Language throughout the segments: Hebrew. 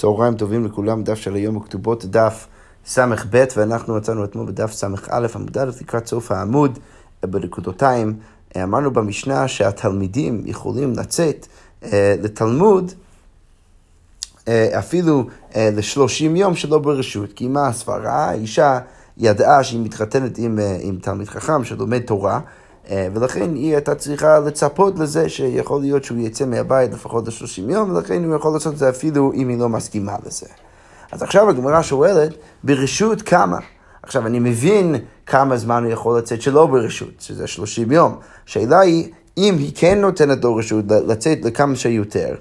צהריים טובים לכולם, דף של היום בכתובות דף ס"ב, ואנחנו מצאנו אתמול בדף ס"א עמוד א' לקראת סוף העמוד בנקודותיים. אמרנו במשנה שהתלמידים יכולים לצאת אה, לתלמוד אה, אפילו אה, לשלושים יום שלא ברשות, כי מה הסברה? האישה ידעה שהיא מתחתנת עם, אה, עם תלמיד חכם שלומד תורה. אה, ולכן היא הייתה צריכה לצפות לזה שיכול להיות שהוא יצא מהבית לפחות ל-30 יום, ולכן הוא יכול לעשות את זה אפילו אם היא לא מסכימה לזה. אז עכשיו הגמרא שואלת, ברשות כמה? עכשיו, אני מבין כמה זמן הוא יכול לצאת שלא ברשות, שזה 30 יום. השאלה היא, אם היא כן נותנת לו רשות לצאת לכמה שיותר,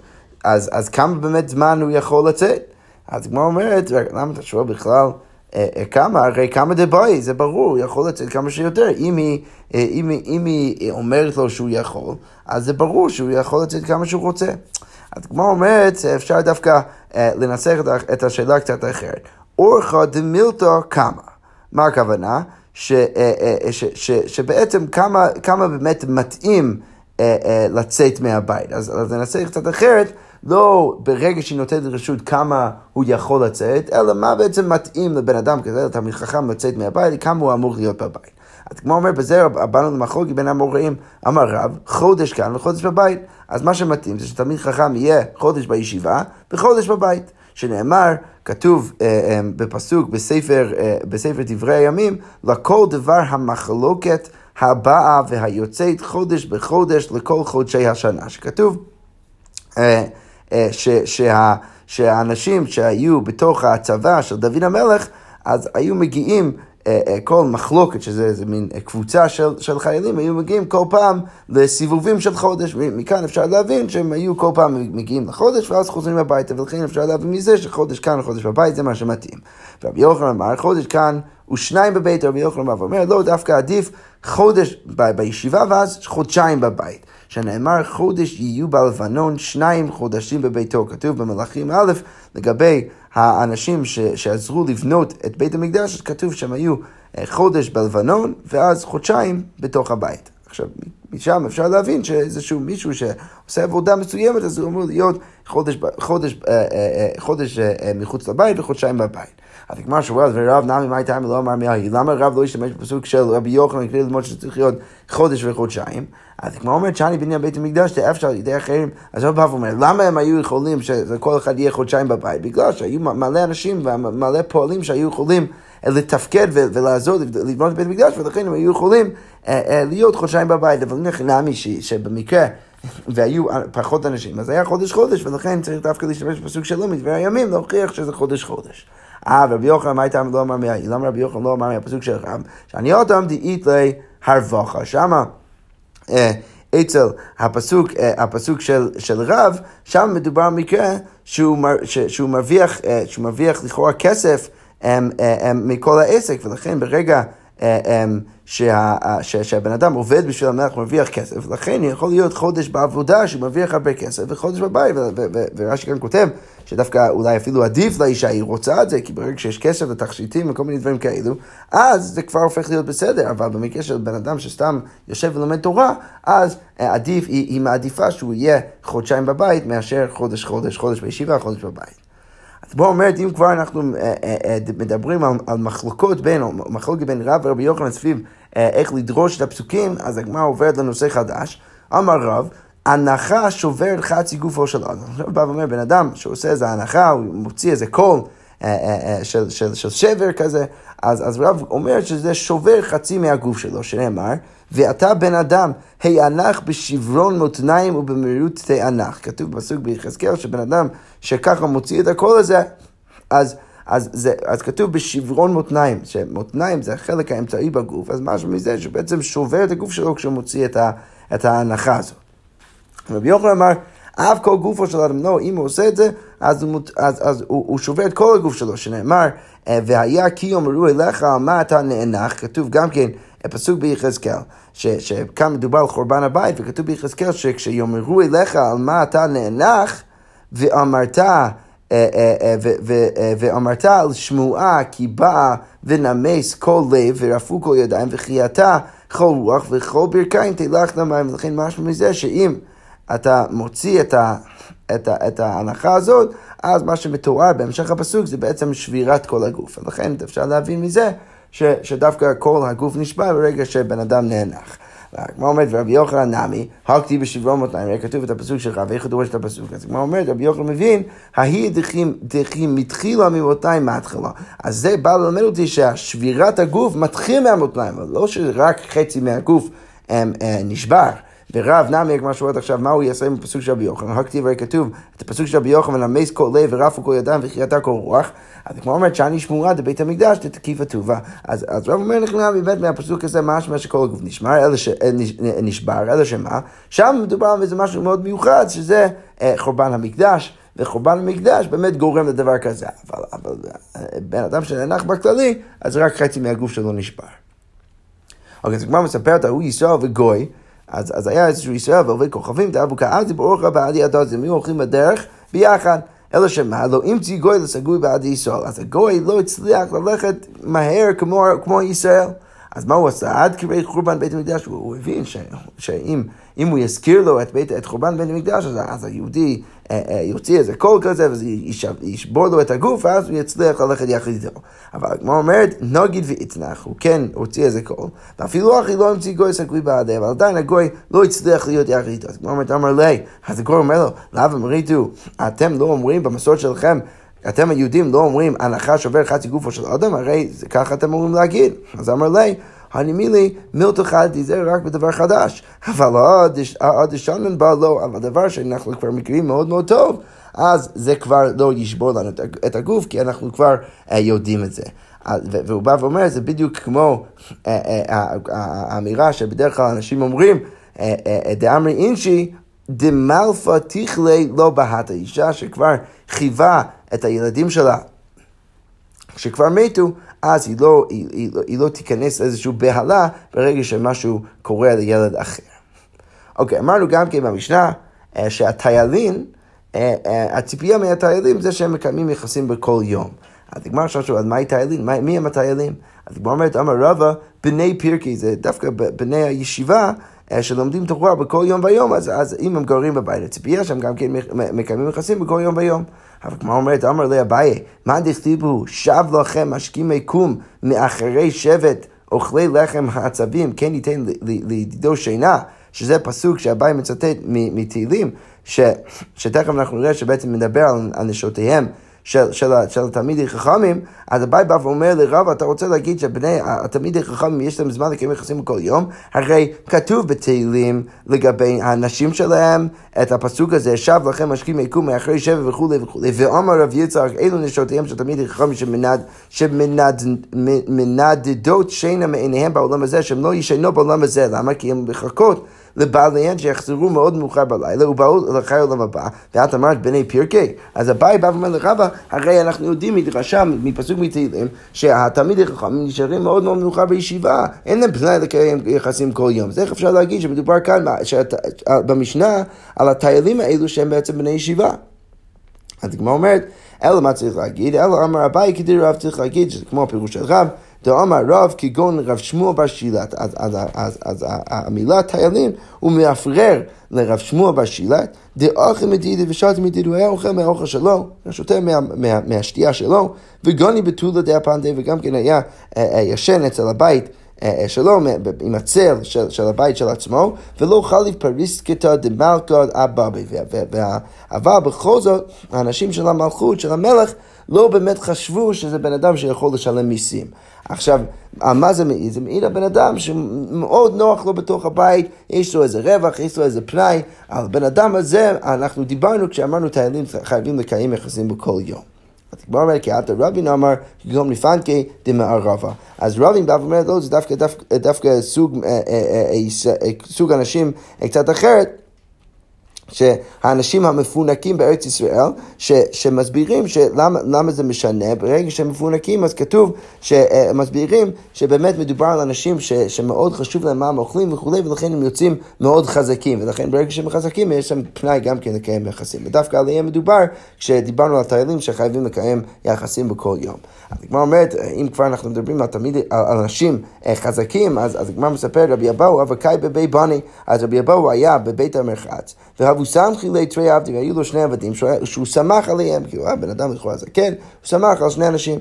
אז, אז כמה באמת זמן הוא יכול לצאת? אז הגמרא אומרת, למה אתה שואל בכלל? אה, אה, כמה, הרי כמה דבאי, זה ברור, יכול לצאת כמה שיותר. אם היא, אה, אם, אם היא אומרת לו שהוא יכול, אז זה ברור שהוא יכול לצאת כמה שהוא רוצה. אז כמו אומרת, אפשר דווקא לנסח את השאלה קצת אחרת. אורחא דמילתא כמה. מה הכוונה? ש, ש, ש, שבעצם כמה, כמה באמת מתאים לצאת מהבית. אז, אז ננסח קצת אחרת. לא ברגע שהיא נותנת רשות כמה הוא יכול לצאת, אלא מה בעצם מתאים לבן אדם כזה, לתלמיד חכם לצאת מהבית, כמה הוא אמור להיות בבית. אז כמו אומר בזה, באנו למחלוקת בין המוראים, אמר רב, חודש כאן וחודש בבית. אז מה שמתאים זה שתלמיד חכם יהיה חודש בישיבה וחודש בבית. שנאמר, כתוב אה, אה, בפסוק בספר, אה, בספר דברי הימים, לכל דבר המחלוקת הבאה והיוצאת חודש בחודש לכל חודשי השנה, שכתוב אה, ש, שה, שהאנשים שהיו בתוך הצבא של דוד המלך, אז היו מגיעים אה, כל מחלוקת, שזה איזה מין קבוצה של, של חיילים, היו מגיעים כל פעם לסיבובים של חודש. מכאן אפשר להבין שהם היו כל פעם מגיעים לחודש ואז חוזרים הביתה, ולכן אפשר להבין מזה שחודש כאן וחודש בבית זה מה שמתאים. רבי יוחנן אמר, חודש כאן ושניים בבית, רבי יוחנן אמר, ואומר, לא, דווקא עדיף חודש ב- בישיבה ואז חודשיים בבית. שנאמר חודש יהיו בלבנון שניים חודשים בביתו. כתוב במלאכים א', לגבי האנשים ש, שעזרו לבנות את בית המקדש, כתוב שהם היו אה, חודש בלבנון ואז חודשיים בתוך הבית. עכשיו, משם אפשר להבין שאיזשהו מישהו שעושה עבודה מסוימת, אז הוא אמור להיות חודש, חודש, אה, אה, חודש מחוץ לבית וחודשיים בבית. אז כמו שואל, ורב נמי מה הייתה לא אמר מהי, למה רב לא השתמש בפסוק של רבי יוחנן כדי ללמוד שצריך להיות חודש וחודשיים? אז כמו אומרת שאני בניין בית המקדש, זה אפשר על ידי אחרים, אז הוא בא ואומר, למה הם היו יכולים שכל אחד יהיה חודשיים בבית? בגלל שהיו מלא אנשים ומלא פועלים שהיו יכולים לתפקד ולעזור לבנות בית המקדש, ולכן הם היו יכולים אה, אה, להיות חודשיים בבית, אבל נמי שבמקרה... והיו פחות אנשים, אז היה חודש חודש, ולכן צריך דווקא להשתמש בפסוק שלו מדברי הימים להוכיח שזה חודש חודש. אה, רבי יוחנן, מה הייתה לא אמר מהי? למה רבי יוחנן לא אמר מהפסוק של רב? שאני אותם דאית לי הרווחה. שמה אה, אצל הפסוק, אה, הפסוק של, של רב, שם מדובר על מקרה שהוא, ש, שהוא, מרוויח, אה, שהוא מרוויח לכאורה כסף מכל העסק, ולכן ברגע שה, שה, שהבן אדם עובד בשביל המלך, מרוויח כסף, לכן יכול להיות חודש בעבודה שהוא מרוויח הרבה כסף, וחודש בבית, ורש"י כאן כותב שדווקא אולי אפילו עדיף לאישה, היא רוצה את זה, כי ברגע שיש כסף ותכשיטים וכל מיני דברים כאלו, אז זה כבר הופך להיות בסדר, אבל במקרה של בן אדם שסתם יושב ולומד תורה, אז אה, עדיף, היא, היא מעדיפה שהוא יהיה חודשיים בבית מאשר חודש חודש, חודש בישיבה, חודש בבית. אז בוא אומרת, אם כבר אנחנו אה, אה, מדברים על, על מחלוקות בין, או מחלוקת בין רב ורבי יוחנן סביב איך לדרוש את הפסוקים, אז הגמרא עוברת לנושא חדש. אמר רב, הנחה שוברת חצי גופו של אדם. עכשיו בא ואומר, בן אדם שעושה איזה הנחה, הוא מוציא איזה קול אה, אה, אה, של, של, של שבר כזה, אז, אז רב אומר שזה שובר חצי מהגוף שלו, שנאמר, ואתה בן אדם, הענך בשברון מותניים ובמהירות תענך. כתוב בפסוק ביחזקאל שבן אדם שככה מוציא את הקול הזה, אז... אז, זה, אז כתוב בשברון מותניים, שמותניים זה החלק האמצעי בגוף, אז משהו מזה שבעצם שובר את הגוף שלו כשהוא מוציא את, ה, את ההנחה הזאת. רבי יוחנן אמר, אף כל גופו של אדם, לא, אם הוא עושה את זה, אז, הוא, אז, אז הוא, הוא שובר את כל הגוף שלו, שנאמר, אה, והיה כי יאמרו אליך על מה אתה נאנח, כתוב גם כן, פסוק ביחזקאל, שכאן מדובר על חורבן הבית, וכתוב ביחזקאל שכשיאמרו אליך על מה אתה נאנח, ואמרת, ואמרת על שמועה כי באה ונמס כל לב ורפו כל ידיים וחייתה כל רוח וכל ברכיים תלך למים ולכן משהו מזה שאם אתה מוציא את, ה, את, ה, את ההנחה הזאת, אז מה שמתואר בהמשך הפסוק זה בעצם שבירת כל הגוף. ולכן אפשר להבין מזה ש, שדווקא כל הגוף נשבר ברגע שבן אדם נאנח. הגמרא אומרת, ורבי יוחנן נמי, הכתיב בשברו מותניים, היה כתוב את הפסוק שלך, ואיך הוא דורש את הפסוק? אז הגמרא אומרת, רבי יוחנן מבין, ההיא דחים מתחילה ממותניים מההתחלה. אז זה בא ללמד אותי ששבירת הגוף מתחיל מהמותניים, אבל לא שרק חצי מהגוף הם, אה, נשבר. ורב נמי, כמו שאומרת עכשיו, מה הוא יעשה עם הפסוק של רבי יוחנן? הכתיב הרי כתוב, את הפסוק של רבי יוחנן, המס כל לב ורפו כל ידיים וחייתה כל רוח. אז כמו אומרת, שאני שמורה בבית המקדש תתקיף הטובה. אז, אז רב אומר נכנע באמת מהפסוק הזה, משמע שכל הגוף נשמר, אלא ש, אה, נשבר, אלא שמה? שם מדובר על איזה משהו מאוד מיוחד, שזה אה, חורבן המקדש. וחורבן המקדש באמת גורם לדבר כזה. אבל, אבל אה, בן אדם שנאנח בכללי, אז רק חצי מהגוף שלו נשבר. אוקיי, אז כבר מספרת, הוא ישראל וגוי, אז, אז היה איזשהו ישראל ועובד כוכבים, דאבו כעדי באורך בעד ידו, אז הם היו הולכים בדרך ביחד. אלא שמה, לא תהי גוי לסגוי בעד ישראל. אז הגוי לא הצליח ללכת מהר כמו, כמו ישראל. אז מה הוא עשה? עד כדי חורבן בית המקדש, הוא, הוא הבין שאם אם הוא יזכיר לו את, בית, את חורבן בית המקדש, אז, אז היהודי אה, אה, יוציא איזה קול כזה, וזה ישבור לו את הגוף, ואז הוא יצליח ללכת יחד איתו. אבל כמו אומרת, נגיד ויצנח, הוא כן הוציא איזה קול, ואפילו אחי לא המציא גוי סגוי בעדי, אבל עדיין הגוי לא הצליח להיות יחד איתו. אז כמו אומרת, אמר לי, אז הגוי אומר לו, לאו אמריתו, אתם לא אומרים במסורת שלכם, אתם היהודים לא אומרים הנחה שובר חצי גופו של אדם, הרי ככה אתם אומרים להגיד. אז אמר לי, הנימילי מילתו חד תיזהר רק בדבר חדש. אבל עוד שונן בא לא, אבל דבר שאנחנו כבר מכירים מאוד מאוד טוב, אז זה כבר לא ישבור לנו את הגוף, כי אנחנו כבר uh, יודעים את זה. והוא בא ואומר, זה בדיוק כמו uh, uh, האמירה שבדרך כלל אנשים אומרים, דאמרי אינשי, דמלפה תכלי לא בהת האישה שכבר חייבה את הילדים שלה שכבר מתו, אז היא לא, היא, היא, היא לא תיכנס לאיזושהי בהלה ברגע שמשהו קורה לילד אחר. אוקיי, אמרנו גם כן במשנה אה, שהטיילים, אה, אה, הציפייה מהטיילים זה שהם מקיימים יחסים בכל יום. אז הגמר עכשיו שואל, מהי טיילים? מי הם הטיילים? אז הגמר אומרת, אמר רבא, בני פירקי, זה דווקא בני הישיבה, שלומדים תורה בכל יום ויום, אז, אז אם הם גרים בבית הציפייה שהם גם כן מקיימים יחסים בכל יום ויום. אבל כמו אומרת, אמר לי אביי, מה דכתיבו, שב לכם משכימי קום מאחרי שבט אוכלי לחם העצבים, כן ייתן לידידו שינה, שזה פסוק שאביי מצטט מתהילים, שתכף אנחנו נראה שבעצם מדבר על, על נשותיהם. של, של, של התלמידי חכמים, אז אביי בא ואומר לרב, אתה רוצה להגיד שבני התלמידי חכמים יש להם זמן לקיים יחסים כל יום? הרי כתוב בתהילים לגבי הנשים שלהם, את הפסוק הזה, שב לכם משקים יקום מאחרי שבע וכולי וכולי, ואומר רב יצחק, אלו נשותיהם של תלמידי חכמים שמנד, שמנדדות שינה מעיניהם בעולם הזה, שהם לא ישנו בעולם הזה, למה? כי הם מחכות. לבעליהן שיחזרו מאוד מאוחר בלילה ובאו לחיי העולם הבא, ואת אמרת בני פרקי. אז אביי בא ואומר לרבא, הרי אנחנו יודעים מדרשה, מפסוק מתהילים, שהתלמידי חכמים נשארים מאוד מאוד מאוחר בישיבה, אין להם פנאי לקיים יחסים כל יום. אז איך אפשר להגיד שמדובר כאן במשנה על הטיילים האלו שהם בעצם בני ישיבה? אז הגמרא אומרת, אלא מה צריך להגיד? אלא אמר אביי כדי רב צריך להגיד, שזה כמו הפירוש של רב. דאמר רב כגון רב שמואל בר שילת. אז, אז, אז, אז המילה טיילים הוא מאפרר לרב שמואל בר שילת, דאוכל מדידי ושתה מדידי, הוא היה אוכל מהאוכל שלו, שותה מה, מה, מהשתייה שלו, וגוני בתולה דה פנדה, וגם כן היה אה, אה, ישן אצל הבית. אה, שלו עם הצל של, של הבית של עצמו, ולא חליף פריסקתא דמלכא אבבי. אבל בכל זאת, האנשים של המלכות, של המלך, לא באמת חשבו שזה בן אדם שיכול לשלם מיסים. עכשיו, מה זה מעיד? זה מעיד על בן אדם שמאוד נוח לו בתוך הבית, יש לו איזה רווח, יש לו איזה פנאי. על בן אדם הזה, אנחנו דיברנו כשאמרנו טיילים חייבים לקיים יחסים בכל יום. אז כבר אומר, כי עתה רבין אמר, גם לפנקי דמערבה. אז רבין בא ואומר, לא, זה דווקא, אה, אה, אה, סוג אנשים קצת אחרת. שהאנשים המפונקים בארץ ישראל, ש, שמסבירים שלמה, למה זה משנה, ברגע שהם מפונקים אז כתוב שמסבירים שבאמת מדובר על אנשים ש, שמאוד חשוב להם מה הם אוכלים וכולי, ולכן הם יוצאים מאוד חזקים, ולכן ברגע שהם חזקים יש להם פנאי גם כן לקיים יחסים. ודווקא עליהם מדובר כשדיברנו על טיילים שחייבים לקיים יחסים בכל יום. אז הגמרא אומרת, אם כבר אנחנו מדברים על תמיד, על אנשים אה, חזקים, אז, אז הגמרא מספר, רבי אבאו אבקאי בבי בני, אז רבי אבאו היה בבית המרחץ, והוא סמכי לתרי עבדים, היו לו שני עבדים שהוא שמח עליהם, כי הוא היה בן אדם לכאורה זקן, הוא שמח על שני אנשים.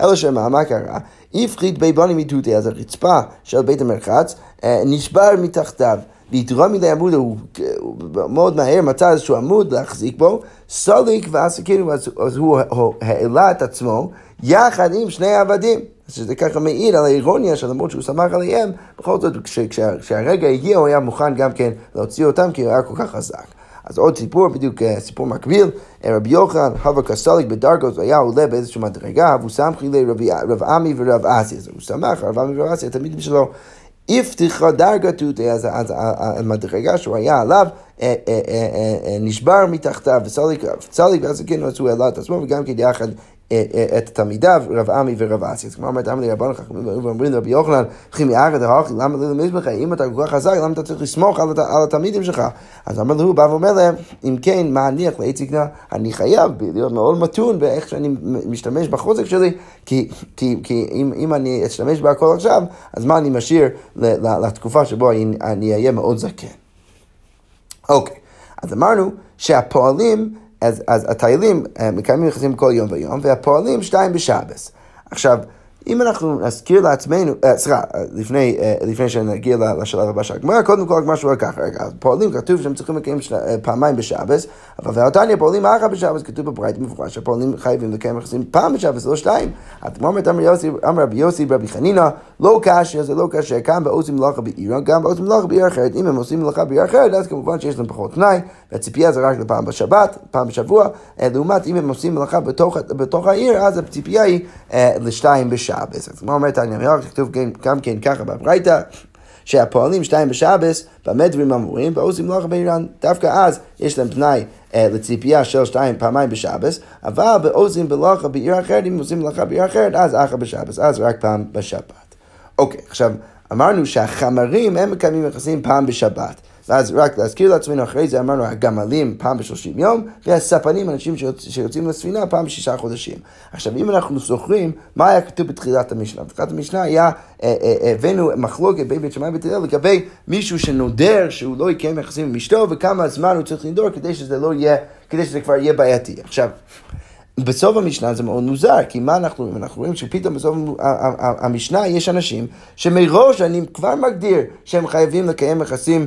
אלא שמה, מה קרה? הפחית בי בונים מתותי, אז הרצפה של בית המרחץ אה, נשבר מתחתיו. והתרום מדי עמוד, הוא מאוד מהר מצא איזשהו עמוד להחזיק בו, סוליק ועסקינו, אז הוא העלה את עצמו יחד עם שני העבדים. אז שזה ככה מעיד על האירוניה שלמרות שהוא שמח עליהם, בכל זאת כשהרגע הגיע הוא היה מוכן גם כן להוציא אותם כי הוא היה כל כך חזק. אז עוד סיפור, בדיוק אה, סיפור מקביל, אה, רבי יוחנן, הווה קסליק בדרגות, היה עולה באיזושהי מדרגה, והוא סמכי לרב עמי ורב אסי, אז הוא שמח, רב עמי ורב אסי, התלמידים שלו הבטיחה דרגתות, אז המדרגה שהוא היה עליו אה, נשבר מתחתיו, וצליק ואז כן הוא העלה את עצמו, וגם כן יחד את תלמידיו, רב עמי ורב אסי. אז כמו אומרת, אמרי רבנו חכמים ואומרים לרבי יוחנן, וכי מאחד האוכי, למה למש בך? אם אתה כל כך חזק, למה אתה צריך לסמוך על התלמידים שלך? אז אמר לו, בא ואומר להם, אם כן, מה אני איך לאיציקנה? אני חייב להיות מאוד מתון באיך שאני משתמש בחוזק שלי, כי, אם אני אשתמש בהכל עכשיו, אז מה אני משאיר לתקופה שבו אני אהיה מאוד זקן. אוקיי, אז אמרנו שהפועלים אז, אז הטיילים אה, מקיימים יחסים כל יום ויום, והפועלים שתיים בשבס. עכשיו, אם אנחנו נזכיר לעצמנו, אה, סליחה, אה, לפני, אה, לפני שנגיע לשלב הבא של הגמרא, קודם כל הגמרא שואל ככה, רגע, פועלים כתוב שהם צריכים לקיים פעמיים בשבס, אבל ועתניא פועלים אחת בשבס, כתוב בברית מפורש שהפועלים חייבים לקיים יחסים פעם בשבס, לא שתיים. הגמרא אומרת, אמר רבי יוסי רבי חנינא, לא קשה, זה לא קשה, כאן בעושים מלאכה בעיר, גם בעושים מלאכה בעיר אחרת. אם הם עושים מלאכה בעיר אחרת, אז כמובן שיש להם פחות תנאי, והציפייה זה רק לפעם בשבת, פעם בשבוע, לעומת אם הם עושים מלאכה בתוך, בתוך העיר, אז הציפייה היא לשתיים בשבס. בשבס. אז כמו אומרת העניין, כתוב גם כן ככה בברייתא, שהפועלים שתיים בשבס, במה דברים אמורים? ועושים מלאכה באיראן. דווקא אז יש להם תנאי אה, לציפייה של שתיים פעמיים בשבס, אבל בעוזים מלאכה בעיר אחרת, אם עושים מלאכה בעיר אחרת, אז אחר בשבס, אז רק פעם בשבת. אוקיי, עכשיו, אמרנו שהחמרים הם מקיימים יחסים פעם בשבת. ואז רק להזכיר לעצמנו, אחרי זה אמרנו הגמלים פעם בשלושים יום, והספנים, אנשים שיוצאים לספינה פעם בשישה חודשים. עכשיו, אם אנחנו זוכרים, מה היה כתוב בתחילת המשנה? בתחילת המשנה היה, אה, אה, הבאנו מחלוקת בין בית שמאי ובית הלל לגבי מישהו שנודר שהוא לא יקיים יחסים עם אשתו, וכמה זמן הוא צריך לנדור כדי שזה לא יהיה, כדי שזה כבר יהיה בעייתי. עכשיו, בסוף המשנה זה מאוד מוזר, כי מה אנחנו רואים? אנחנו רואים שפתאום בסוף המשנה יש אנשים שמראש אני כבר מגדיר שהם חייבים לקיים יחסים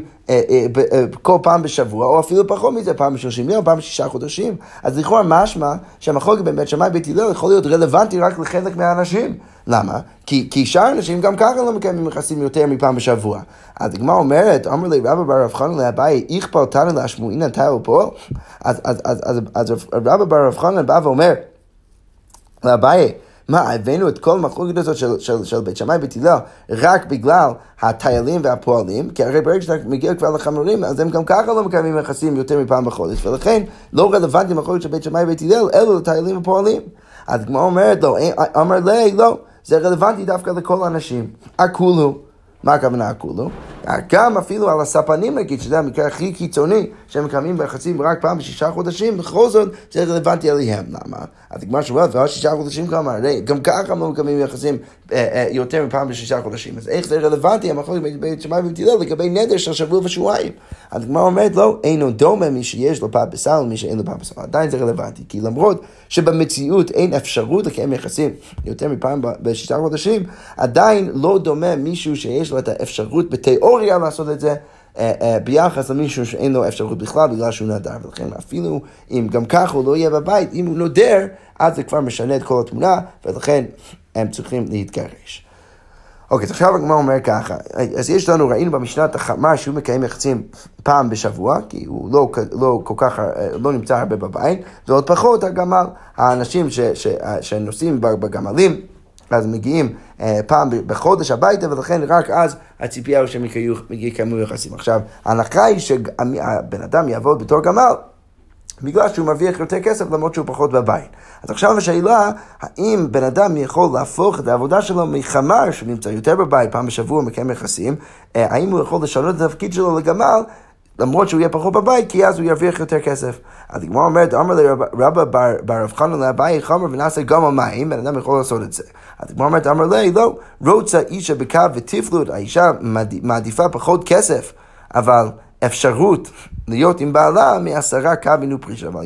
כל פעם בשבוע, או אפילו פחות מזה, פעם בשלושים יום, פעם בשישה חודשים. אז לכאורה משמע שהמחלוקת בין בית שמאי ובית הלל יכול להיות רלוונטי רק לחלק מהאנשים. למה? כי, כי שאר האנשים גם ככה לא מקיימים יחסים יותר מפעם בשבוע. אז הגמרא אומרת, אמר לי רבא בר רב חנן לאביי, איך פלטנו להשמועינא תאו פועל? אז, אז, אז, אז, אז רבא בר רב חנן בא ואומר לאביי, מה, הבאנו את כל המחלוקת הזאת של, של, של בית שמאי ובית הלל רק בגלל הטיילים והפועלים, כי הרי ברגע שאתה מגיע כבר לחמורים, אז הם גם ככה לא מקיימים יחסים יותר מפעם בחודש, ולכן לא רלוונטי מחלוקת של בית שמאי ובית הלל, אלא לטיילים ופועלים. אז הגמרא אומרת לו, אמר לי, לא, זה רלוונטי דווקא לכל האנשים. הכולו. מה הכוונה הכולו? גם אפילו על הספנים נגיד, שזה המקרה הכי קיצוני, שהם מקיימים ביחסים רק פעם בשישה חודשים, בכל זאת זה רלוונטי עליהם. למה? אז הגמרא שואלת, ועוד שישה חודשים כמה, הרי גם ככה הם לא מקיימים יחסים אה, אה, יותר מפעם בשישה חודשים. אז איך זה רלוונטי, המחלוקת בית שמאי ובית לגבי נדר של שבוע ושבועיים? אז הגמרא אומרת, לא, אינו דומה מי שיש לו פת בסל ומי שאין לו פת בסל. עדיין זה רלוונטי, כי למרות שבמציאות אין אפשרות לקיים יחסים יותר מפעם בשישה חודשים, עדיין לא דומה מישהו שיש לו את האפשרות בתיאוריה לעשות את זה. אה, אה, ביחס למישהו שאין לו אפשרות בכלל בגלל שהוא נדר, ולכן אפילו אם גם ככה הוא לא יהיה בבית, אם הוא נודר, אז זה כבר משנה את כל התמונה, ולכן הם צריכים להתגרש. אוקיי, אז עכשיו הגמרא אומר ככה, אז יש לנו, ראינו במשנה את החמר שהוא מקיים יחסים פעם בשבוע, כי הוא לא, לא כל כך, אה, לא נמצא הרבה בבית, ועוד פחות הגמל, האנשים ש, ש, שנוסעים בגמלים, אז מגיעים אה, פעם בחודש הביתה, ולכן רק אז הציפייה הוא שהם יקיימו יחסים. עכשיו, ההנחה היא שהבן אדם יעבוד בתור גמל. בגלל שהוא מרוויח יותר כסף למרות שהוא פחות בבית. אז עכשיו השאלה, האם בן אדם יכול להפוך את העבודה שלו מחמר שנמצא יותר בבית, פעם בשבוע מקיים יחסים, אה, האם הוא יכול לשנות את התפקיד שלו לגמל למרות שהוא יהיה פחות בבית, כי אז הוא ירוויח יותר כסף. אז הגמרא אומרת, אמר לי רבא בר רב חנן לאביי חמר ונעשה גם המים, בן אדם יכול לעשות את זה. אז הגמרא אומרת, אמר לי, לא, רוצה אישה בקו ותפלות, האישה מעדיפה פחות כסף, אבל... אפשרות להיות עם בעלה מעשרה קבין ופרישה, אבל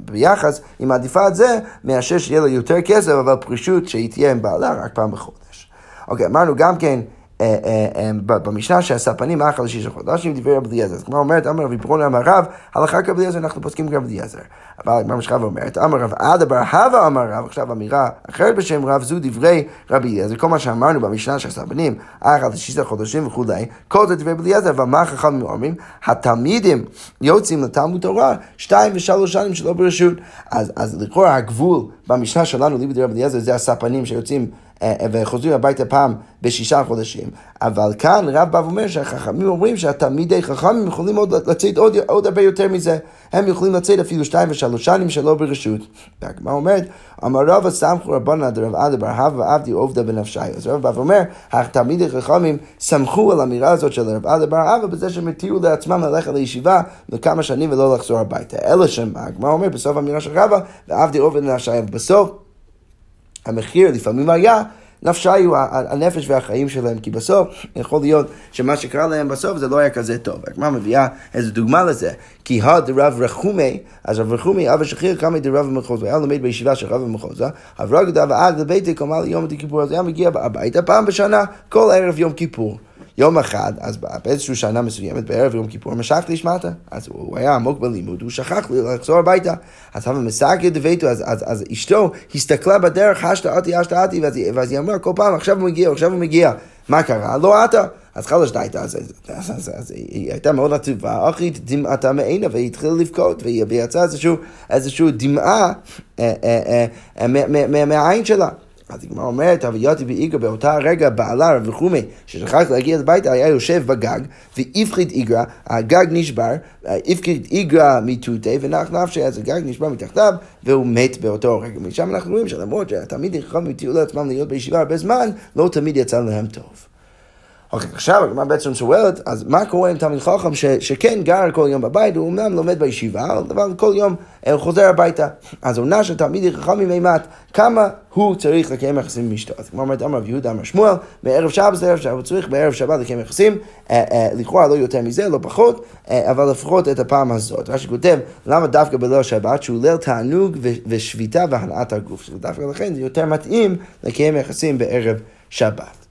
ביחס היא מעדיפה את זה מאשר שיהיה לה יותר כסף, אבל פרישות שהיא תהיה עם בעלה רק פעם בחודש. אוקיי, אמרנו גם כן אה, אה, אה, במשנה שהספנים אכל לשישה חודשים דברי רבי אליעזר. אז כמו אומרת, אמר רבי פרונה אמר רב, הלכה כרבי אליעזר, אנחנו פוסקים כרבי אליעזר. אבל הגמרא משכב אומרת, אמר רב עדה בר הווה אמר רב, עכשיו אמירה אחרת בשם רב זו דברי רבי אליעזר, כל מה שאמרנו במשנה של הספנים, אכל לשישה חודשים וכולי, כל זה דברי רבי אליעזר, אבל מה חכמים אומרים? התלמידים יוצאים לתלמוד תורה שתיים ושלוש שנים שלא ברשות. אז לכאורה הגבול במשנה שלנו, ליבי דרבי אליעזר, זה הספנים שיוצאים וחוזרים הביתה פעם בשישה חודשים. אבל כאן רב בא ואומר שהחכמים אומרים שהתלמידי חכמים יכולים עוד לצאת עוד, עוד הרבה יותר מזה. הם יכולים לצאת אפילו שתיים ושלוש שנים שלא ברשות. והגמרא אומרת, אמר רבא סמכו רבנא דרב עדה בר הווה ועבדי עובדא בנפשי. אז רב בא ואומר, התלמידי חכמים סמכו על האמירה הזאת של רב עדה בר הווה בזה שהם התירו לעצמם ללכת לישיבה לכמה שנים ולא לחזור הביתה. אלא שמה, הגמרא אומרת בסוף האמירה של רבא, ועבדי עובדא בנפשי. בסוף המחיר לפעמים היה נפשי הוא הנפש והחיים שלהם, כי בסוף יכול להיות שמה שקרה להם בסוף זה לא היה כזה טוב. הגמרא מביאה איזו דוגמה לזה, כי הד רב רחומי, אז רב רחומי אבא שחיר קמא דרב המחוזה, היה לומד בישיבה של רב המחוזה, אברג דא ועד לביתי קומא ליום כיפור, אז היה מגיע הביתה פעם בשנה, כל ערב יום כיפור. יום אחד, אז באיזושהי שנה מסוימת, בערב יום כיפור, משך לשמטה. אז הוא היה עמוק בלימוד, הוא שכח לחזור הביתה. אז אבל מסגר דביתו, אז, אז, אז אשתו הסתכלה בדרך, השתה עתי, השתה עתי, ואז, ואז היא אמרה כל פעם, עכשיו הוא מגיע, עכשיו הוא מגיע. מה קרה? לא עטה. אז חלש דייתא, אז, אז, אז, אז, היא הייתה מאוד עצובה, אחי דמעתה מעינה, והיא התחילה לבכות, ויצאה איזושהי דמעה אה, אה, אה, מהעין שלה. אז הגמרא אומרת, הוויותי ואיגרא באותה רגע בעלה רב וחומי, ששכח להגיע הביתה, היה יושב בגג, והפחית איגרא, הגג נשבר, הפחית איגרא מתותי, ונח נפשי, אז הגג נשבר מתחתיו, והוא מת באותו רגע. משם אנחנו רואים שלמרות שהתלמידים חכמים התירו לעצמם להיות בישיבה הרבה זמן, לא תמיד יצא להם טוב. אוקיי, עכשיו הגמרא בעצם שואלת, אז מה קורה עם תלמיד חכם ש, שכן גר כל יום בבית, הוא אמנם לומד בישיבה, אבל כל יום אה, הוא חוזר הביתה. אז עונה של תלמידי חכמים אימת, כמה הוא צריך לקיים יחסים עם אשתו. אז כמו אומרת, אמר רב יהודה אמר שמואל, בערב שבת לערב שבת, הוא צריך בערב שבת לקיים יחסים, אה, אה, לכאורה לא יותר מזה, לא פחות, אבל לפחות את הפעם הזאת. רש"י כותב, למה דווקא בליל שבת, שהוא ליל תענוג ושביתה והנעת הגוף, דווקא לכן זה יותר מתאים לקיים יחסים בערב שבת.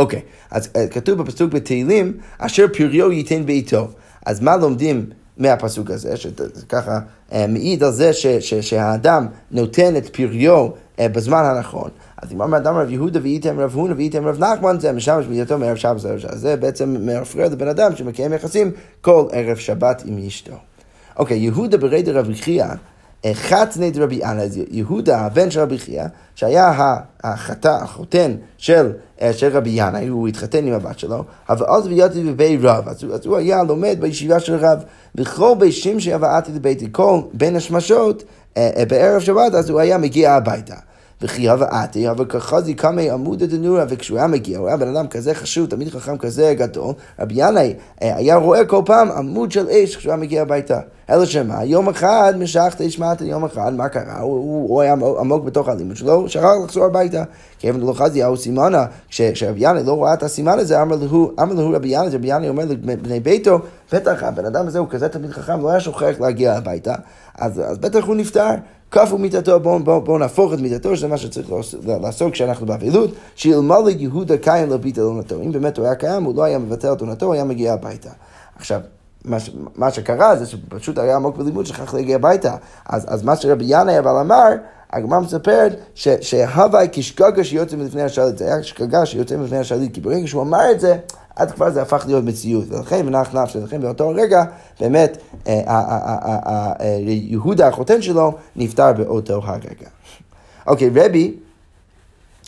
אוקיי, אז uh, כתוב בפסוק בתהילים, אשר פריו ייתן בעיתו. אז מה לומדים מהפסוק הזה, שככה uh, מעיד על זה ש, ש, שהאדם נותן את פריו uh, בזמן הנכון. אז אם אמר אדם רב יהודה וייתם רב הונא וייתם רב נחמן, זה משמש מידתו מערב שבת לערב שבת. זה בעצם מפריע לבן אדם שמקיים יחסים כל ערב שבת עם אשתו. אוקיי, יהודה ברי דרב חייא חתני דרבי אנא, יהודה, הבן של רבי חייא, שהיה החותן של, אה, של רבי ינאי, הוא התחתן עם הבת שלו, אבל אז וידעתי בבי רב, אז, אז הוא היה לומד בישיבה של רב, בכל בי שמשי הבאתי לביתי, כל בין השמשות, אה, אה, בערב שבת, אז הוא היה מגיע הביתה. וכי הבאתי, אבל כחזי קמי עמוד דנורא, וכשהוא היה מגיע, הוא היה בן אדם כזה חשוב, תמיד חכם כזה גדול, רבי ינאי היה רואה כל פעם עמוד של אש כשהוא היה מגיע הביתה. אלא שמה, יום אחד משכת השמעת יום אחד, מה קרה? הוא, הוא, הוא היה עמוק בתוך הלימוד שלו, שכח לחזור הביתה. כיוון דלא חזי ההוא סימנה, כשרבי ינאי לא ראה את הסימן הזה, אמר לו, אמר לו רבי ינאי, רבי ינאי אומר לבני ביתו, בטח הבן אדם הזה הוא כזה תמיד חכם, לא היה שוכח להגיע הביתה, אז, אז בטח הוא נפטר. כפו מיתתו, בואו בוא, בוא נהפוך את מיתתו, שזה מה שצריך לעשות כשאנחנו באבלות, שאלמלא יהודה קיים לביט על עונתו. אם באמת הוא היה קיים, הוא לא היה מבטל את עונתו, הוא היה מגיע הביתה. עכשיו, מה, מה שקרה זה שפשוט היה עמוק בלימוד, שכח להגיע הביתה. אז, אז מה שרבי ינאי אבל אמר, הגמרא מספרת שהווי כשגגה שיוצא מלפני השליט, זה היה שגגה שיוצא מלפני השליט, כי ברגע שהוא אמר את זה, עד כבר זה הפך להיות מציאות, ולכן מנח נפש, ולכן באותו רגע באמת אה, אה, יהודה החותן שלו נפטר באותו הרגע. אוקיי, רבי,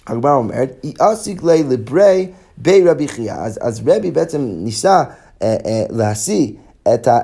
הגמרא אומרת, אסיק לי לברי בי רבי חייא, אז רבי בעצם ניסה אה, להשיא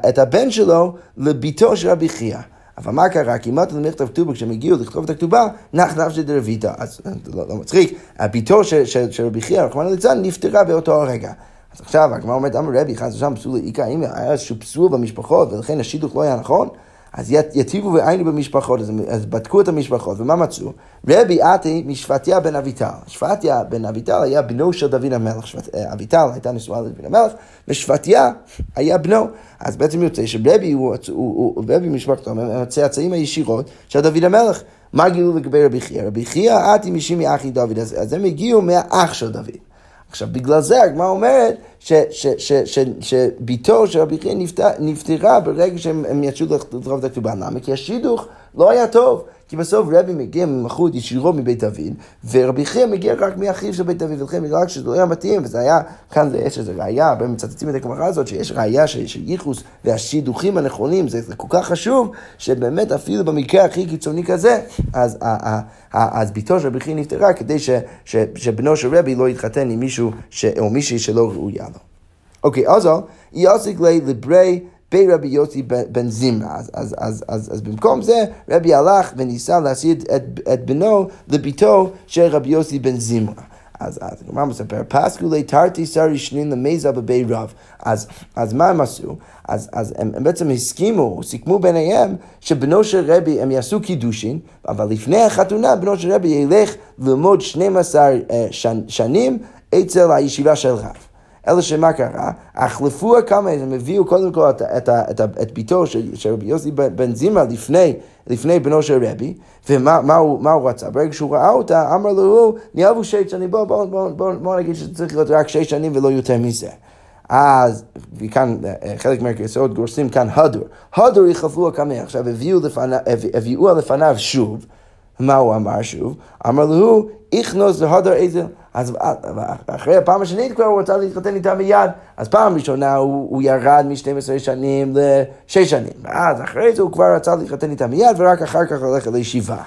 את הבן שלו לביתו של רבי חייא. אבל מה קרה? כי אם אתה מכתב כתובה, כשהם הגיעו לכתוב את הכתובה, נח נפשי דרביתא. אז זה לא, לא מצחיק, ביתו של רבי חייא, רחמנא ליצלן, נפטרה באותו הרגע. אז עכשיו הגמרא אומרת, אמר רבי, חס ושלום פסול לאיכא, האם היה איזשהו פסול במשפחות ולכן השידוך לא היה נכון? אז יטיבו ועיינו במשפחות, אז, אז בדקו את המשפחות, ומה מצאו? רבי עתי משפטיה בן אביטל. שבטיה בן אביטל היה בנו של דוד המלך. שפט, אה, אביטל הייתה נשואה לדוד המלך, ושבטיה היה בנו. אז בעצם יוצא שרבי הוא, הוא, הוא, רבי משפחתו, הם הצאצאים הישירות של דוד המלך. מה גילו לגבי רבי חייא? רבי חייא עתי משימי אחי דוד, אז, אז הם הגיעו מהאח של דוד. עכשיו, בגלל זה הגמרא אומרת שביתו של רבי חייא נפטרה ברגע שהם יצאו לכתוב את הכתובה. למה? כי השידוך לא היה טוב. כי בסוף רבי מגיע ממלכות ישירות מבית דוד, ורבי חייא מגיע רק מאחיו של בית דוד, ולכן בגלל שזה לא היה מתאים, וזה היה, כאן יש איזה ראייה, הרבה מצטטים את הגמרא הזאת, שיש ראייה של ייחוס והשידוכים הנכונים, זה, זה כל כך חשוב, שבאמת אפילו במקרה הכי קיצוני כזה, אז, אז ביתו של רבי חייא נפטרה כדי ש, ש, שבנו של רבי לא יתחתן עם מישהו, ש, או מישהי שלא ראויה לו. אוקיי, אז יוסיק לי לברי ברבי יוסי בן זמרה. אז, אז, אז, אז, אז במקום זה, רבי הלך וניסה להשיא את, את בנו לביתו של רבי יוסי בן זמרה. אז הגמרא מספר, פסקו לי תרתי שרי שנין למייזה בבי רב. אז, אז מה הם עשו? אז, אז הם, הם בעצם הסכימו, סיכמו ביניהם, שבנו של רבי, הם יעשו קידושין, אבל לפני החתונה בנו של רבי ילך ללמוד 12 אה, שנים אצל הישיבה של רב. אלא שמה קרה? החלפו כמה, הם הביאו קודם כל את, את, את, את ביתו של, של רבי יוסי בן זימרה לפני, לפני בנו של רבי, ומה מה הוא, מה הוא רצה? ברגע שהוא ראה אותה, אמר לו, נהבו שש שנים, בואו בוא, בוא, בוא, בוא נגיד שצריך להיות רק שש שנים ולא יותר מזה. אז, וכאן אה, חלק מהכיסאות גורסים כאן הדור. הדור יחלפו כמה, עכשיו הביאו לפניו, הביאו לפניו שוב. מה הוא אמר שוב? אמר לו, איכנוס להדר איזה... אז אחרי הפעם השנית כבר הוא רצה להתחתן איתה מיד. אז פעם ראשונה הוא, הוא ירד מ-12 שנים ל-6 שנים. ואז אחרי זה הוא כבר רצה להתחתן איתה מיד, ורק אחר כך ללכת לישיבה.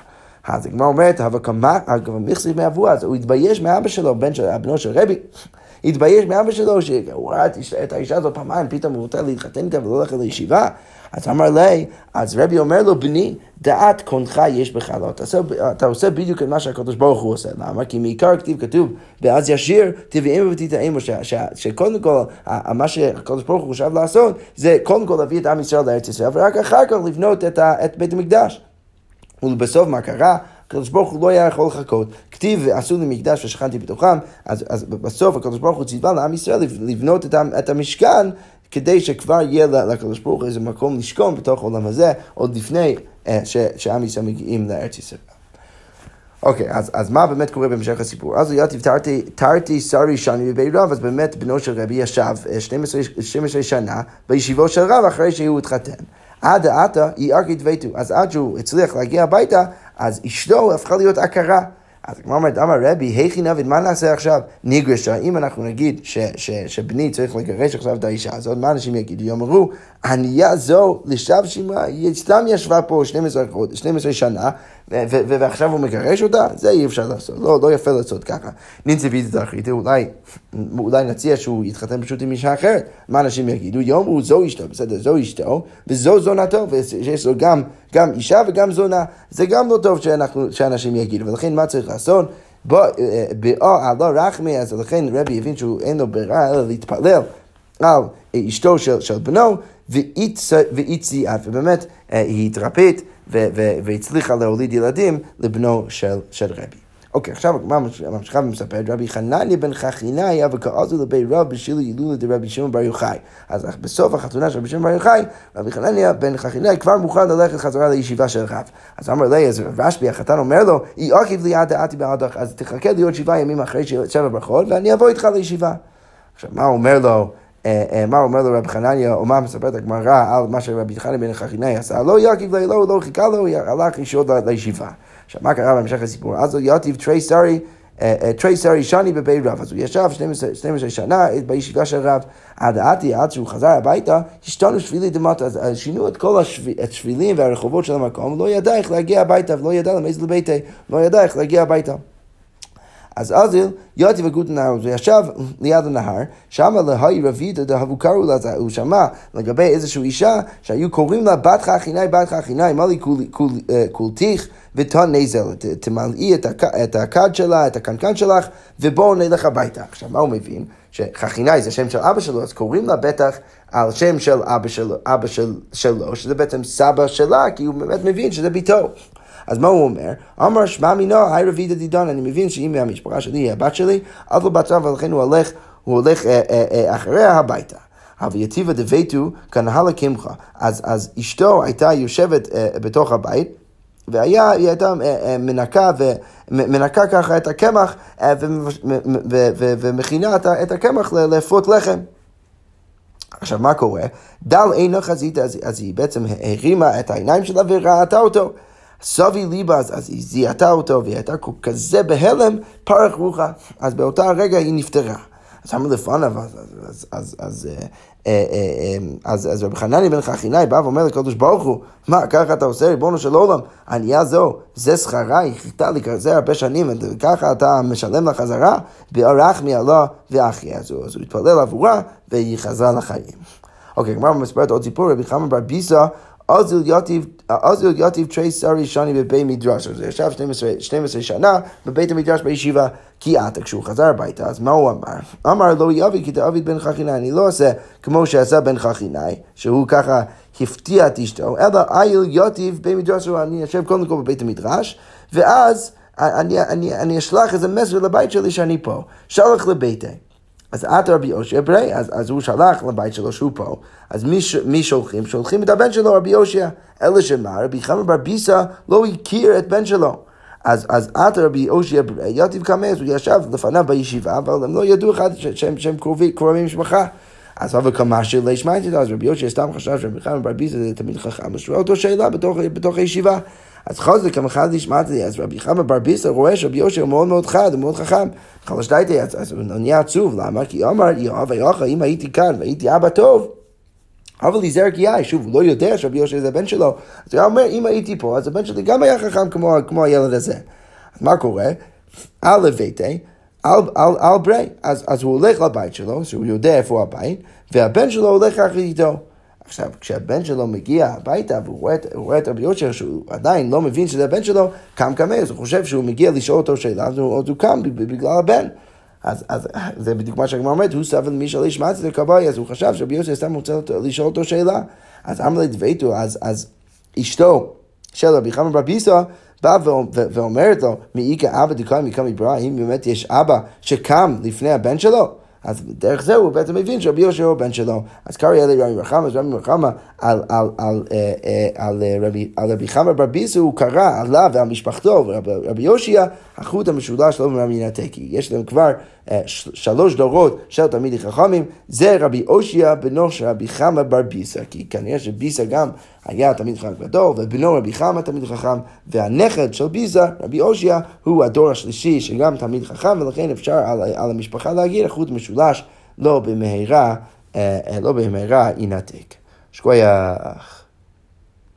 אז הגמרא אומרת, אבל כמה, מכסיב מאבוה, אז הוא התבייש מאבא שלו, בן של, בנו של רבי. התבייש מאבא שלו, שהוא ראה את האישה הזאת פעמיים, פתאום הוא רוצה להתחתן איתה ולא ללכת לישיבה. אז אמר לי, אז רבי אומר לו, בני, דעת קונך יש בך, לא, אתה, אתה עושה בדיוק את מה שהקדוש ברוך הוא עושה, למה? כי מעיקר כתיב כתוב, ואז ישיר תביאם ותטעמו, שקודם כל, מה שהקדוש ברוך הוא חשב לעשות, זה קודם כל להביא את עם ישראל לארץ ישראל, ורק אחר כך לבנות את, את בית המקדש. ובסוף מה קרה? הקדוש ברוך הוא לא היה יכול לחכות. כתיב ועשו לי מקדש ושכנתי בתוכם, אז, אז בסוף הקדוש ברוך הוא ציווה לעם ישראל לבנות את המשכן כדי שכבר יהיה לקדוש ברוך איזה מקום לשכון בתוך העולם הזה, עוד לפני אה, שעם ישראל מגיעים לארץ ישראל. אוקיי, okay, אז, אז מה באמת קורה בהמשך הסיפור? אז יתיב תרתי, תרתי שרי שני בבי רב, אז באמת בנו של רבי ישב 12, אה, 12 שנה בישיבו של רב אחרי שהוא התחתן. עד עתה היא ארכי דביתו, אז עד שהוא הצליח להגיע הביתה, אז אשתו הפכה להיות עקרה. אז הגמרא אומרת, אמר רבי, היכי נבין, מה נעשה עכשיו? נגרשה, אם אנחנו נגיד ש, ש, שבני צריך לגרש עכשיו את האישה הזאת, מה אנשים יגידו? יאמרו, ענייה זו שמרה, היא סתם ישבה פה 12, 12 שנה, ועכשיו הוא מגרש אותה? זה אי אפשר לעשות, לא, לא יפה לעשות ככה. נמצא בידי תחריט, אולי, אולי נציע שהוא יתחתן פשוט עם אישה אחרת. מה אנשים יגידו? יאמרו, זו אשתו, בסדר, זו אשתו, וזו זונתו, ויש לו גם, גם אישה וגם זונה. זה גם לא טוב שאנחנו, שאנשים יגידו, ולכן מה צריך לעשות? בוא, באו עלו רחמי, אז לכן רבי הבין שהוא אין לו ברירה אלא להתפלל על אשתו של, של בנו, ואיציאת, ובאמת אה, היא התרפאת והצליחה להוליד ילדים לבנו של, של רבי. אוקיי, עכשיו הגמרא ממשיכה ומספרת, רבי חנניה בן חכינאי היה וכעזו לבי רב בשביל הילולה דרבי שמעון בר יוחאי. אז בסוף החתונה של רבי שמעון בר יוחאי, רבי חנניה בן חכינאי כבר מוכן ללכת חזרה לישיבה של רב. אז אמר לי, אז רשב"י החתן אומר לו, היא אוקיב לי עד דעתי בעדך, אז תחכה עוד שבעה ימים אחרי שבע ברכות, ואני אבוא איתך לישיבה. עכשיו, מה אומר לו? אה, אה, מה אומר לו רבי חנניה, או מה מספרת הגמרא על מה שרבי חנניה בן חכינאי עשה, לא יקיב לא, לא חיכה לו, הלך ישירות לישיבה. עכשיו, מה קרה בהמשך הסיפור? אז יתיב תרי אה, תרי שרי שני בבי רב, אז הוא ישב 12 שנה בישיבה של רב, עד עתי, עד שהוא חזר הביתה, השתנו שבילי דמטה, אז שינו את כל השבילים והרחובות של המקום, לא ידע איך להגיע הביתה, ולא ידע למזל לביתי, לא ידע איך להגיע הביתה. אז אזיל יוטי וגות נהר, וישב ליד הנהר, שמה להי רבידה דהבו קראו לזה, הוא שמע לגבי איזושהי אישה שהיו קוראים לה בת חכיני, בת חכיני, מה לי קולתיך ותון נזל, תמלאי את הכד שלה, את הקנקן שלך, ובואו נלך הביתה. עכשיו, מה הוא מבין? שחכיני זה שם של אבא שלו, אז קוראים לה בטח על שם של אבא שלו, אבא של, שלו, שזה בעצם סבא שלה, כי הוא באמת מבין שזה ביתו. אז מה הוא אומר? אמר שמע מינו, היי רבידה דידון, אני מבין שאם מהמשפחה שלי היא הבת שלי, אז לא בצרה ולכן הוא הולך, הוא הולך אה, אה, אה, אחריה הביתה. ויטיבה דביתו כנהלה קמחה. אז, אז אשתו הייתה יושבת אה, בתוך הבית, והיא הייתה אה, אה, מנקה, ומנקה ככה את הקמח אה, ומכינה את הקמח לאפות לחם. עכשיו, מה קורה? דל אינו חזית, אז, אז היא בעצם הרימה את העיניים שלה וראתה אותו. סבי ליבה, אז, אז היא זיהתה אותו, והיא הייתה כזה בהלם, פרח רוחה. אז באותה רגע היא נפטרה. אז אמר לפניו, אז, אז, אז, אז, אה, אה, אה, אז, אז רבי חנני בן חכינאי בא ואומר לקדוש ברוך הוא, מה, ככה אתה עושה, ריבונו של עולם, ענייה זו, זה שכרה, היא חיכתה לי כזה הרבה שנים, וככה אתה משלם לה חזרה, וערך מעלה ואחי. אז הוא, אז הוא התפלל עבורה, והיא חזרה לחיים. אוקיי, גמר מספרת עוד סיפור, רבי חמא בר ביסה, אוזיל יוטיב תרי שרי שני בבית מדרש, אז הוא ישב 12, 12 שנה בבית המדרש בישיבה, כי עתה כשהוא חזר הביתה, אז מה הוא אמר? אמר לא יאבי כי דאביד בן חכינאי, אני לא עושה כמו שעשה בן חכינאי, שהוא ככה הפתיע את אשתו, אלא איל יוטיב בית מדרש, אני יושב קודם כל בבית המדרש, ואז אני, אשלח איזה מסר לבית שלי שאני פה, שלח לביתי. אז את רבי יושע ברי, אז, אז הוא שלח לבית שלו שהוא פה, אז מי, מי שולחים? שולחים את הבן שלו, רבי יושע. אלא שמה, רבי חמר בר ביסה לא הכיר את בן שלו. אז, אז את רבי יושע ברי, יתיב קמץ, הוא ישב לפניו בישיבה, אבל הם לא ידעו אחד שהם, שהם קרובים משפחה. אז אבל כמה שלא שמעתי את זה, אז רבי יושע סתם חשב שרבי חמר בר ביסה זה תמיד חכם, אז שואל אותו שאלה בתוך, בתוך הישיבה. אז חוזק המחד נשמעתי, אז רבי חמא בר ביסר רואה שרבי יהושע הוא מאוד מאוד חד, הוא מאוד חכם. חלש דייטי, אז הוא נהיה עצוב, למה? כי אמר יואב היוכה, אם הייתי כאן והייתי אבא טוב, אבל יזהר כי יאי, שוב, הוא לא יודע שרבי יהושע זה הבן שלו, אז הוא אומר, אם הייתי פה, אז הבן שלי גם היה חכם כמו, כמו הילד הזה. אז מה קורה? על לביתי, על, על, על ברי, אז, אז הוא הולך לבית שלו, שהוא יודע איפה הבית, והבן שלו הולך אחרי איתו. עכשיו, כשהבן שלו מגיע הביתה והוא רואה, רואה את רבי יושר שהוא עדיין לא מבין שזה הבן שלו, קם קם אז הוא חושב שהוא מגיע לשאול אותו שאלה, אז הוא, הוא קם בגלל הבן. אז, אז זה בדיוק מה שהגמר אומרת, הוא סבל מי שלא ישמע את זה לכבאי, אז הוא חשב שרבי יוסי סתם רוצה לשאול אותו שאלה. אז אמר לי דביתו, אז, אז אשתו של רבי חמא בר ביסא באה ואומרת לו, מי איכא אבא דקאי מקם מברא, האם באמת יש אבא שקם לפני הבן שלו? אז דרך זה הוא בעצם מבין שרבי יהושע הוא בן שלו. אז קרא אלי רבי מרחמה, אז רבי מרחמה על, אה, אה, על, רבי, חמא בר ביסו, הוא קרא עליו ועל משפחתו, ורבי יהושע, החוט המשולש לא מרמי ינתקי. יש להם כבר אה, שלוש דורות של תלמידי חכמים, זה רבי אושיה בנו של רבי חמא בר ביסה, כי כנראה שביסה גם היה תלמיד חכם גדול, ובנו רבי חמא תלמיד חכם, והנכד של ביסה, רבי אושיה, הוא הדור השלישי שגם תלמיד חכם, ולכן אפשר על, על המשפחה להגיד החוט משולש לא במהרה, אה, לא במהרה ינתק. שכוייח.